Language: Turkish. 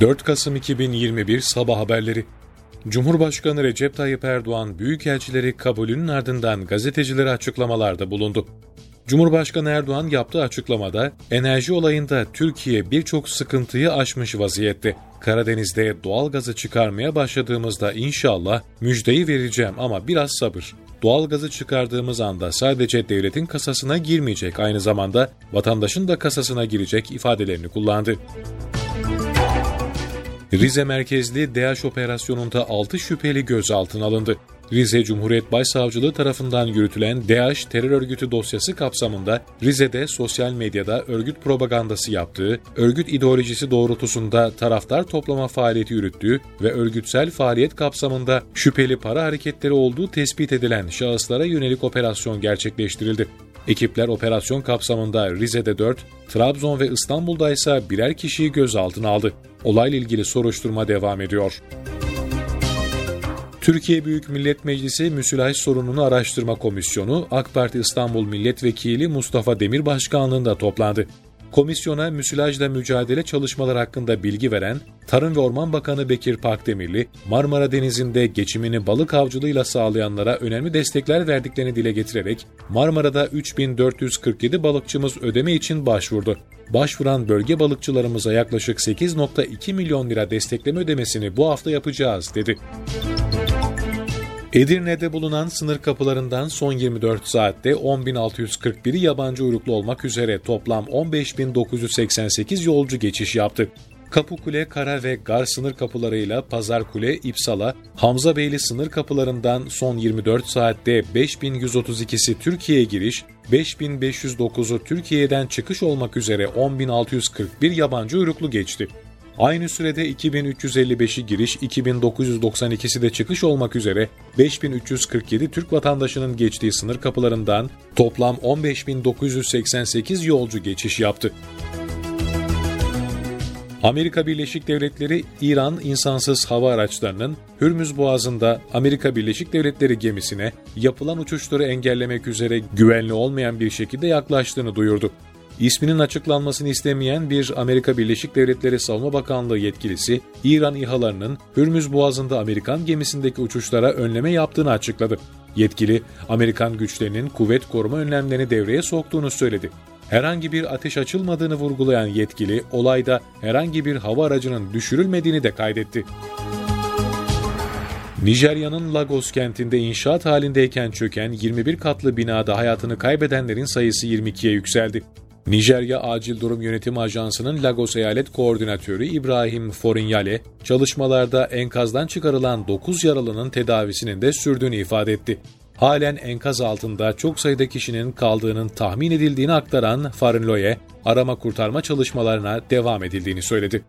4 Kasım 2021 Sabah Haberleri Cumhurbaşkanı Recep Tayyip Erdoğan büyükelçileri kabulünün ardından gazetecilere açıklamalarda bulundu. Cumhurbaşkanı Erdoğan yaptığı açıklamada enerji olayında Türkiye birçok sıkıntıyı aşmış vaziyette. Karadeniz'de doğal gazı çıkarmaya başladığımızda inşallah müjdeyi vereceğim ama biraz sabır. Doğal gazı çıkardığımız anda sadece devletin kasasına girmeyecek aynı zamanda vatandaşın da kasasına girecek ifadelerini kullandı. Rize merkezli DH operasyonunda 6 şüpheli gözaltına alındı. Rize Cumhuriyet Başsavcılığı tarafından yürütülen DH terör örgütü dosyası kapsamında Rize'de sosyal medyada örgüt propagandası yaptığı, örgüt ideolojisi doğrultusunda taraftar toplama faaliyeti yürüttüğü ve örgütsel faaliyet kapsamında şüpheli para hareketleri olduğu tespit edilen şahıslara yönelik operasyon gerçekleştirildi. Ekipler operasyon kapsamında Rize'de 4, Trabzon ve İstanbul'da ise birer kişiyi gözaltına aldı. Olayla ilgili soruşturma devam ediyor. Türkiye Büyük Millet Meclisi Müsilaj Sorununu Araştırma Komisyonu AK Parti İstanbul Milletvekili Mustafa Demir Başkanlığında toplandı. Komisyona müsilajla mücadele çalışmaları hakkında bilgi veren Tarım ve Orman Bakanı Bekir Pakdemirli, Marmara Denizi'nde geçimini balık avcılığıyla sağlayanlara önemli destekler verdiklerini dile getirerek Marmara'da 3447 balıkçımız ödeme için başvurdu. Başvuran bölge balıkçılarımıza yaklaşık 8.2 milyon lira destekleme ödemesini bu hafta yapacağız dedi. Edirne'de bulunan sınır kapılarından son 24 saatte 10.641'i yabancı uyruklu olmak üzere toplam 15.988 yolcu geçiş yaptı. Kapıkule, Kara ve Gar sınır kapılarıyla Pazarkule, İpsala, Hamzabeyli sınır kapılarından son 24 saatte 5132'si Türkiye'ye giriş, 5509'u Türkiye'den çıkış olmak üzere 10.641 yabancı uyruklu geçti. Aynı sürede 2355'i giriş, 2992'si de çıkış olmak üzere 5347 Türk vatandaşının geçtiği sınır kapılarından toplam 15988 yolcu geçiş yaptı. Amerika Birleşik Devletleri, İran insansız hava araçlarının Hürmüz Boğazı'nda Amerika Birleşik Devletleri gemisine yapılan uçuşları engellemek üzere güvenli olmayan bir şekilde yaklaştığını duyurdu. İsminin açıklanmasını istemeyen bir Amerika Birleşik Devletleri Savunma Bakanlığı yetkilisi, İran İHA'larının Hürmüz Boğazı'nda Amerikan gemisindeki uçuşlara önleme yaptığını açıkladı. Yetkili, Amerikan güçlerinin kuvvet koruma önlemlerini devreye soktuğunu söyledi. Herhangi bir ateş açılmadığını vurgulayan yetkili, olayda herhangi bir hava aracının düşürülmediğini de kaydetti. Nijerya'nın Lagos kentinde inşaat halindeyken çöken 21 katlı binada hayatını kaybedenlerin sayısı 22'ye yükseldi. Nijerya Acil Durum Yönetim Ajansı'nın Lagos Eyalet Koordinatörü İbrahim Forinyale, çalışmalarda enkazdan çıkarılan 9 yaralının tedavisinin de sürdüğünü ifade etti. Halen enkaz altında çok sayıda kişinin kaldığının tahmin edildiğini aktaran Farinloye, arama kurtarma çalışmalarına devam edildiğini söyledi.